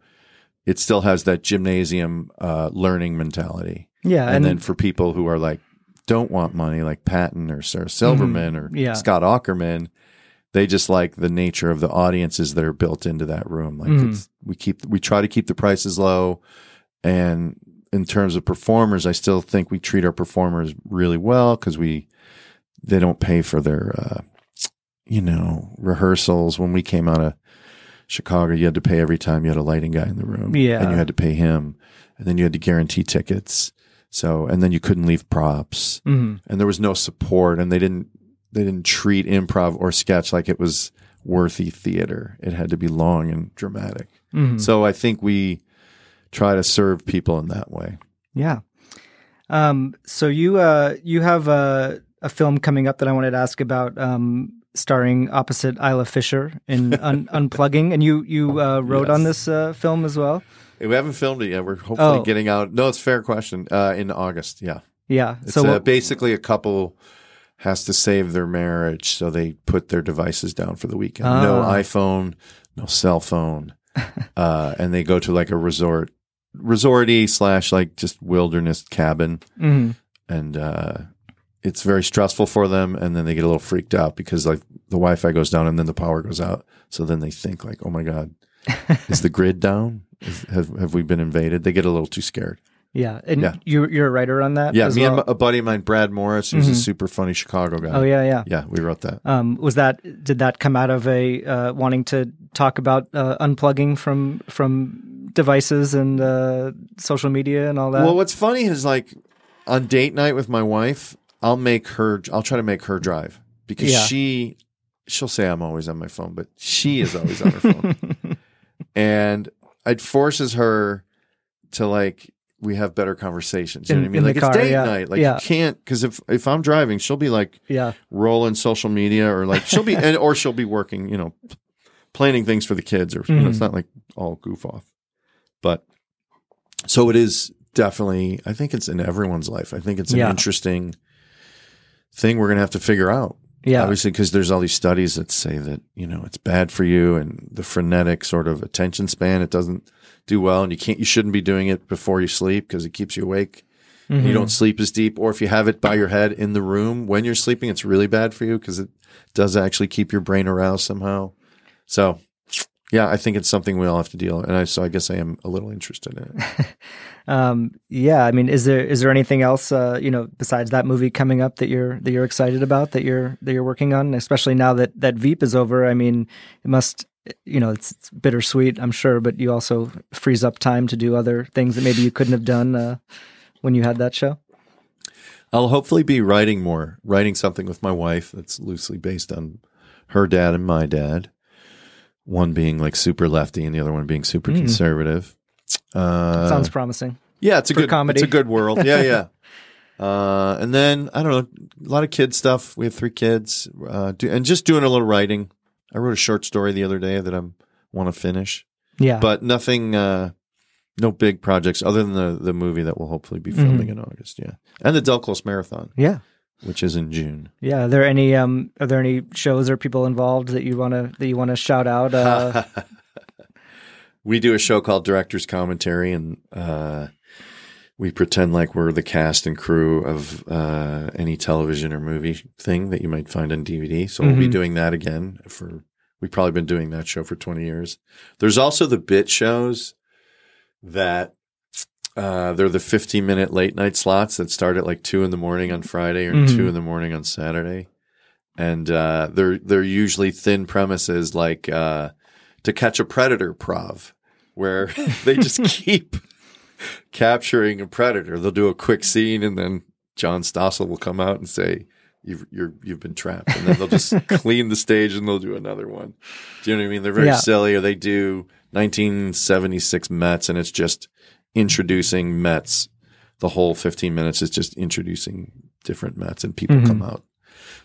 It still has that gymnasium uh, learning mentality. Yeah, and, and- then for people who are like don't want money, like Patton or Sarah Silverman or Mhm. Yeah. Scott Aukerman, they just like the nature of the audiences that are built into that room. Like it's, we keep we try to keep the prices low, and in terms of performers, I still think we treat our performers really well because we they don't pay for their uh, you know rehearsals. When we came out of Chicago, you had to pay every time you had a lighting guy in the room, Yeah. and you had to pay him, and then you had to guarantee tickets. So, and then you couldn't leave props, Mhm. and there was no support, and they didn't they didn't treat improv or sketch like it was worthy theater. It had to be long and dramatic. Mhm. So, I think we try to serve people in that way. Yeah. Um, so you uh, you have a, a film coming up that I wanted to ask about, um, starring opposite Isla Fisher in Un- Unplugging, and you you uh, wrote on this uh, film as well. We haven't filmed it yet. We're hopefully Oh. getting out. No, it's a fair question. Uh, in August, yeah, Yeah. It's So uh, what- basically a couple has to save their marriage, so they put their devices down for the weekend. No Ah. iPhone, no cell phone, uh, and they go to like a resort, resorty slash like just wilderness cabin, Mhm. and uh, it's very stressful for them. And then they get a little freaked out because like the Wi-Fi goes down and then the power goes out. So then they think like, oh my god, is the grid down? Is, have have we been invaded? They get a little too scared. Yeah, and Yeah. you you're a writer on that. Yeah, me well? and a buddy of mine, Brad Morris, who's a Mhm. super funny Chicago guy. Oh, yeah, yeah. yeah. We wrote that. Um, was that did that come out of a uh, wanting to talk about uh, unplugging from from devices and uh, social media and all that? Well, what's funny is like on date night with my wife, I'll make her. I'll try to make her drive because Yeah. she she'll say I'm always on my phone, but she is always on her phone, and it forces her to like we have better conversations. You know what I mean? Like car, it's date yeah. night. Like Yeah. you can't because if if I'm driving, she'll be like Yeah. rolling social media or like she'll be and or she'll be working. You know, planning things for the kids or you know, it's Mhm. not like all goof off, but so it is definitely. I think it's in everyone's life. I think it's an Yeah. interesting thing we're going to have to figure out. Yeah. obviously, because there's all these studies that say that you know it's bad for you and the frenetic sort of attention span. It doesn't do well, and you can't. You shouldn't be doing it before you sleep because it keeps you awake. Mhm. You don't sleep as deep, or if you have it by your head in the room when you're sleeping, it's really bad for you because it does actually keep your brain aroused somehow. So, yeah, I think it's something we all have to deal. With and I so I guess I am a little interested in it. Um, yeah, I mean, is there is there anything else uh, you know besides that movie coming up that you're that you're excited about that you're that you're working on, especially now that that Veep is over? I mean, it must you know it's, it's bittersweet, I'm sure, but you also frees up time to do other things that maybe you couldn't have done uh, when you had that show. I'll hopefully be writing more, writing something with my wife that's loosely based on her dad and my dad. One being like super lefty, and the other one being super Mm. conservative. Uh, Sounds promising. Yeah, it's a good comedy. It's a good world. Yeah, yeah. uh, and then I don't know, a lot of kid stuff. We have three kids, uh, do, and just doing a little writing. I wrote a short story the other day that I want to finish. Yeah. but nothing. Uh, no big projects other than the the movie that we'll hopefully be filming Mhm. in August. Yeah, and the Del Close Marathon. Yeah. Which is in June. Yeah, are there any um are there any shows or people involved that you want to that you want to shout out? Uh, we do a show called Director's Commentary, and uh, we pretend like we're the cast and crew of uh, any television or movie thing that you might find on DVD. So we'll be Mhm. doing that again for. We've probably been doing that show for twenty years. There's also the bit shows that uh, they're the 15 minute late night slots that start at like two in the morning on Friday or Mhm. two in the morning on Saturday. And uh, they're they're usually thin premises like uh, to catch a predator prov, where they just keep capturing a predator. They'll do a quick scene and then John Stossel will come out and say, you've you're you've been trapped, and then they'll just clean the stage and they'll do another one. Do you know what I mean? They're very Yeah. silly, or they do 1976 Mets, and it's just introducing Mets. The whole 15 minutes is just introducing different Mets, and people Mhm. come out.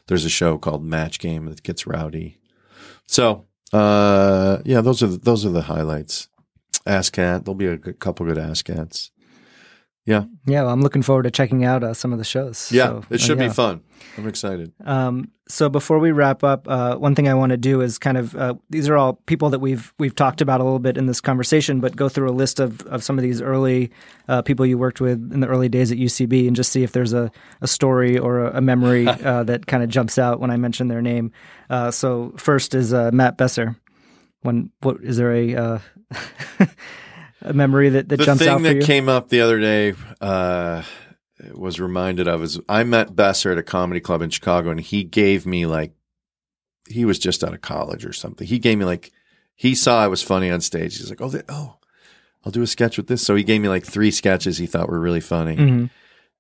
There's a show called Match Game that gets rowdy. So, uh, yeah, those are the, those are the highlights. Ass Cat, there'll be a good, couple good Ass Cats. Yeah, Yeah, well, I'm looking forward to checking out uh, some of the shows. yeah, So, it uh, should yeah. be fun. I'm excited. Um, so before we wrap up, uh, one thing I want to do is kind of uh, these are all people that we've we've talked about a little bit in this conversation, but go through a list of, of some of these early uh, people you worked with in the early days at UCB, and just see if there's a, a story or a, a memory uh, that kind of jumps out when I mention their name. Uh, so first is uh, Matt Besser. When what is there a uh, a memory that, that the jumps out for that you? came up the other day uh, was reminded of is I met Besser at a comedy club in Chicago, and he gave me like he was just out of college or something. He gave me like he saw I was funny on stage. He's like, oh, they, oh, I'll do a sketch with this. So he gave me like three sketches he thought were really funny. Mhm. And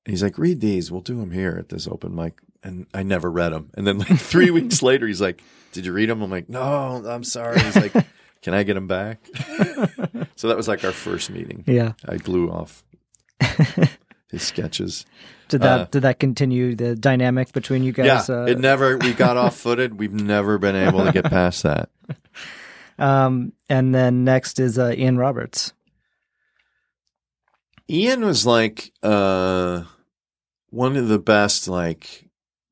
he's like, read these. We'll do them here at this open mic. And I never read them. And then like three weeks later, he's like, did you read them? I'm like, no, I'm sorry. He's like, can I get them back? so that was like our first meeting. Yeah. I blew off his sketches. Did that Uh, did that continue the dynamic between you guys? yeah, uh, it never. We got off footed. We've never been able to get past that. Um, and then next is uh, Ian Roberts. Ian was like uh, one of the best, like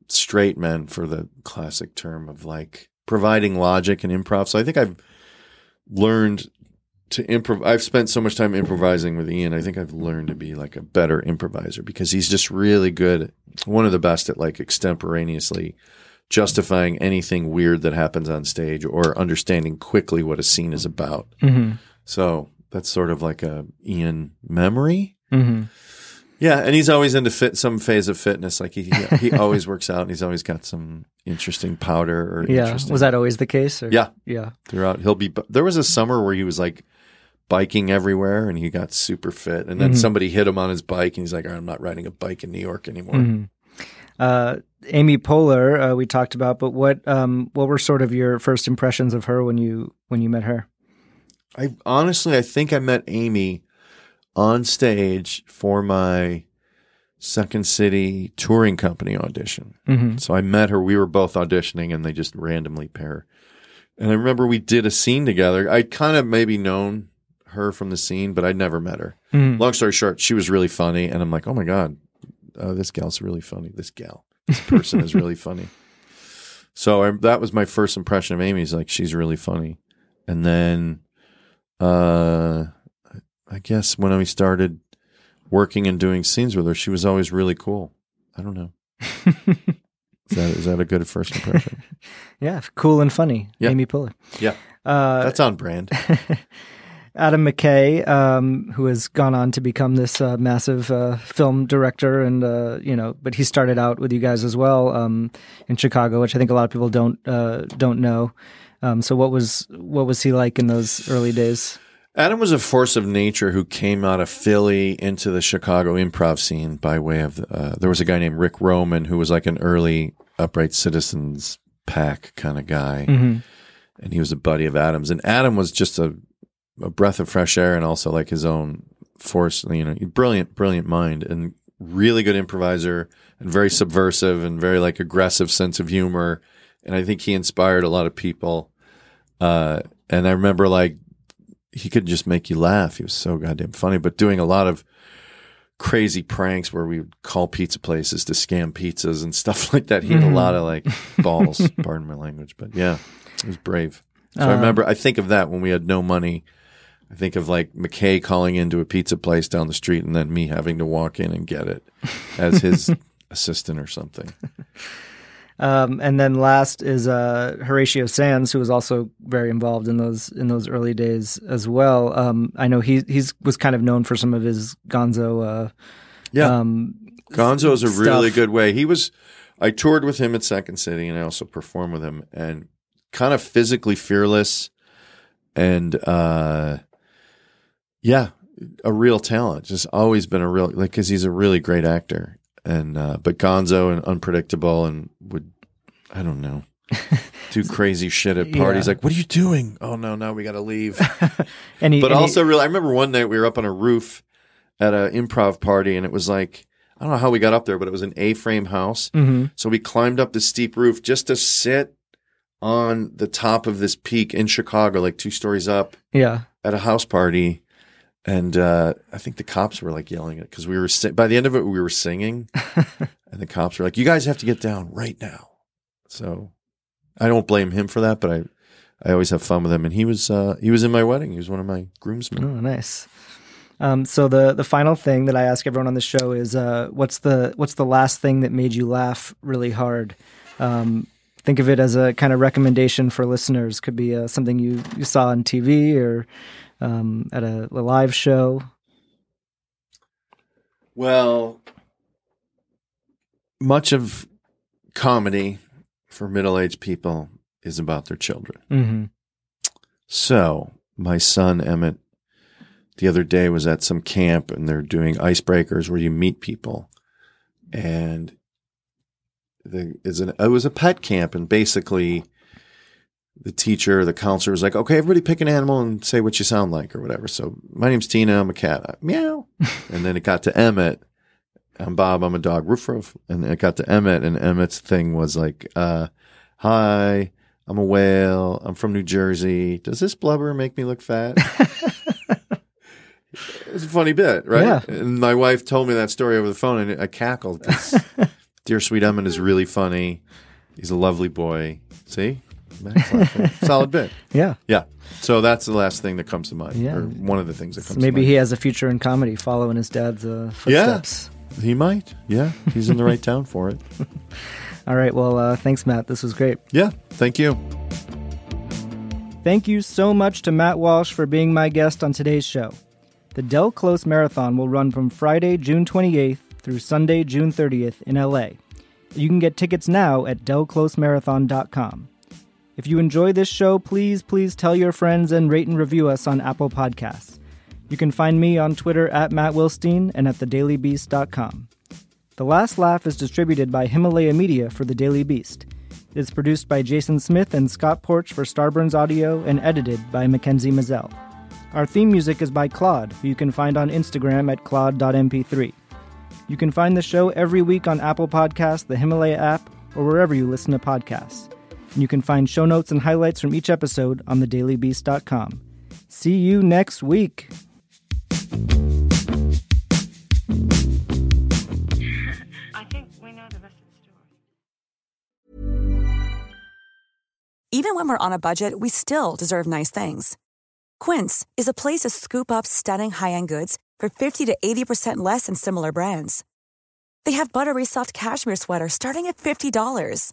straight men for the classic term of like providing logic and improv. So I think I've learned to improv. I've spent so much time improvising with Ian. I think I've learned to be like a better improviser because he's just really good. One of the best at like extemporaneously justifying anything weird that happens on stage or understanding quickly what a scene is about. Mhm. So that's sort of like a Ian memory. Mm-hmm. Yeah, and he's always into fit some phase of fitness. Like he he, he always works out, and he's always got some interesting powder or Yeah, interesting. was that always the case? Or? Yeah, yeah. Throughout, he'll be. There was a summer where he was like biking everywhere, and he got super fit. And then Mhm. somebody hit him on his bike, and he's like, "All right, "I'm not riding a bike in New York anymore." Mhm. Uh, Amy Poehler, uh, we talked about, but what um, what were sort of your first impressions of her when you when you met her? I honestly, I think I met Amy on stage for my Second City touring company audition. Mhm. So I met her. We were both auditioning, and they just randomly pair. And I remember we did a scene together. I'd kind of maybe known her from the scene, but I'd never met her. Mhm. Long story short, she was really funny, and I'm like, oh my god, uh, this gal's really funny. This gal, this person is really funny. So I, that was my first impression of Amy. Is like she's really funny, and then, uh, I guess when we started working and doing scenes with her, she was always really cool. I don't know. is that is that a good first impression? Yeah, cool and funny. Yeah. Amy Poehler. Yeah, Uh, that's on brand. Adam McKay, um, who has gone on to become this uh, massive uh, film director, and uh, you know, but he started out with you guys as well um, in Chicago, which I think a lot of people don't uh, don't know. Um, so, what was what was he like in those early days? Adam was a force of nature who came out of Philly into the Chicago improv scene by way of. Uh, there was a guy named Rick Roman who was like an early Upright Citizens pack kind of guy, Mhm. and he was a buddy of Adam's. And Adam was just a, a breath of fresh air, and also like his own force. You know, brilliant, brilliant mind, and really good improviser, and very subversive, and very like aggressive sense of humor. And I think he inspired a lot of people. Uh, and I remember like he could just make you laugh. He was so goddamn funny, but doing a lot of crazy pranks where we would call pizza places to scam pizzas and stuff like that. He had a Mhm. lot of like balls, pardon my language, but yeah, he was brave. So I Um, remember, I think of that when we had no money. I think of like McKay calling into a pizza place down the street and then me having to walk in and get it as his assistant or something. Um, and then last is uh, Horatio Sanz, who was also very involved in those in those early days as well. Um, I know he he's was kind of known for some of his Gonzo. Uh, Yeah. um, Gonzo is a stuff. really good way. He was, I toured with him at Second City and I also performed with him and kind of physically fearless and, uh, yeah, a real talent. Just always been a real, like, cause he's a really great actor. And, uh, but Gonzo and unpredictable and would I don't know. Do crazy shit at parties. Yeah. Like, what are you doing? Oh no, no, we got to leave. And he, but and he- also, really, I remember one night we were up on a roof at an improv party, and it was like I don't know how we got up there, but it was an A-frame house. Mhm. So we climbed up the steep roof just to sit on the top of this peak in Chicago, like two stories up, yeah. at a house party. And uh, I think the cops were like yelling it because we were si- by the end of it we were singing, and the cops were like, "You guys have to get down right now." So I don't blame him for that, but I I always have fun with him, and he was uh, he was in my wedding. He was one of my groomsmen. Oh, nice. Um, so the the final thing that I ask everyone on the show is, uh, what's the what's the last thing that made you laugh really hard? Um, think of it as a kind of recommendation for listeners. Could be uh, something you you saw on TV or um, at a, a live show. Well, much of comedy for middle aged people is about their children. Mm-hmm. So my son Emmett the other day was at some camp and they're doing icebreakers where you meet people. And the is an it was a pet camp and basically the teacher, the counselor was like, okay, everybody pick an animal and say what you sound like or whatever. So my name's Tina, I'm a cat. Meow. and then it got to Emmett. I'm Bob, I'm a dog. Roof roof. And it got to Emmett and Emmett's thing was like, uh, hi, I'm a whale. I'm from New Jersey. Does this blubber make me look fat? It's a funny bit, right? Yeah. And my wife told me that story over the phone, and I cackled. Dear Sweet Emmett is really funny. He's a lovely boy. See, Max solid bit. Yeah. Yeah. So that's the last thing that comes to mind, Yeah. or one of the things that So comes. maybe to he has a future in comedy, following his dad's uh, Yeah, he might. Yeah, he's in the right town for it. All right. Well, uh, thanks, Matt. This was great. Yeah. Thank you. Thank you so much to Matt Walsh for being my guest on today's show. The Del Close Marathon will run from Friday, June 28th through Sunday, June 30th in LA. You can get tickets now at delclosemarathon.com. If you enjoy this show, please, please tell your friends and rate and review us on Apple Podcasts. You can find me on Twitter at Matt Wilstein and at thedailybeast.com. The Last Laugh is distributed by Himalaya Media for The Daily Beast. It is produced by Jason Smith and Scott Porch for Starburns Audio and edited by Mackenzie Mazzell. Our theme music is by Claude, who you can find on Instagram at claude.mp3. You can find the show every week on Apple Podcasts, the Himalaya app, or wherever you listen to podcasts. And you can find show notes and highlights from each episode on thedailybeast.com. See you next week. I think we know the rest of the story. Even when we're on a budget, we still deserve nice things. Quince is a place to scoop up stunning high-end goods for 50 to 80% less than similar brands. They have buttery soft cashmere sweaters starting at $50,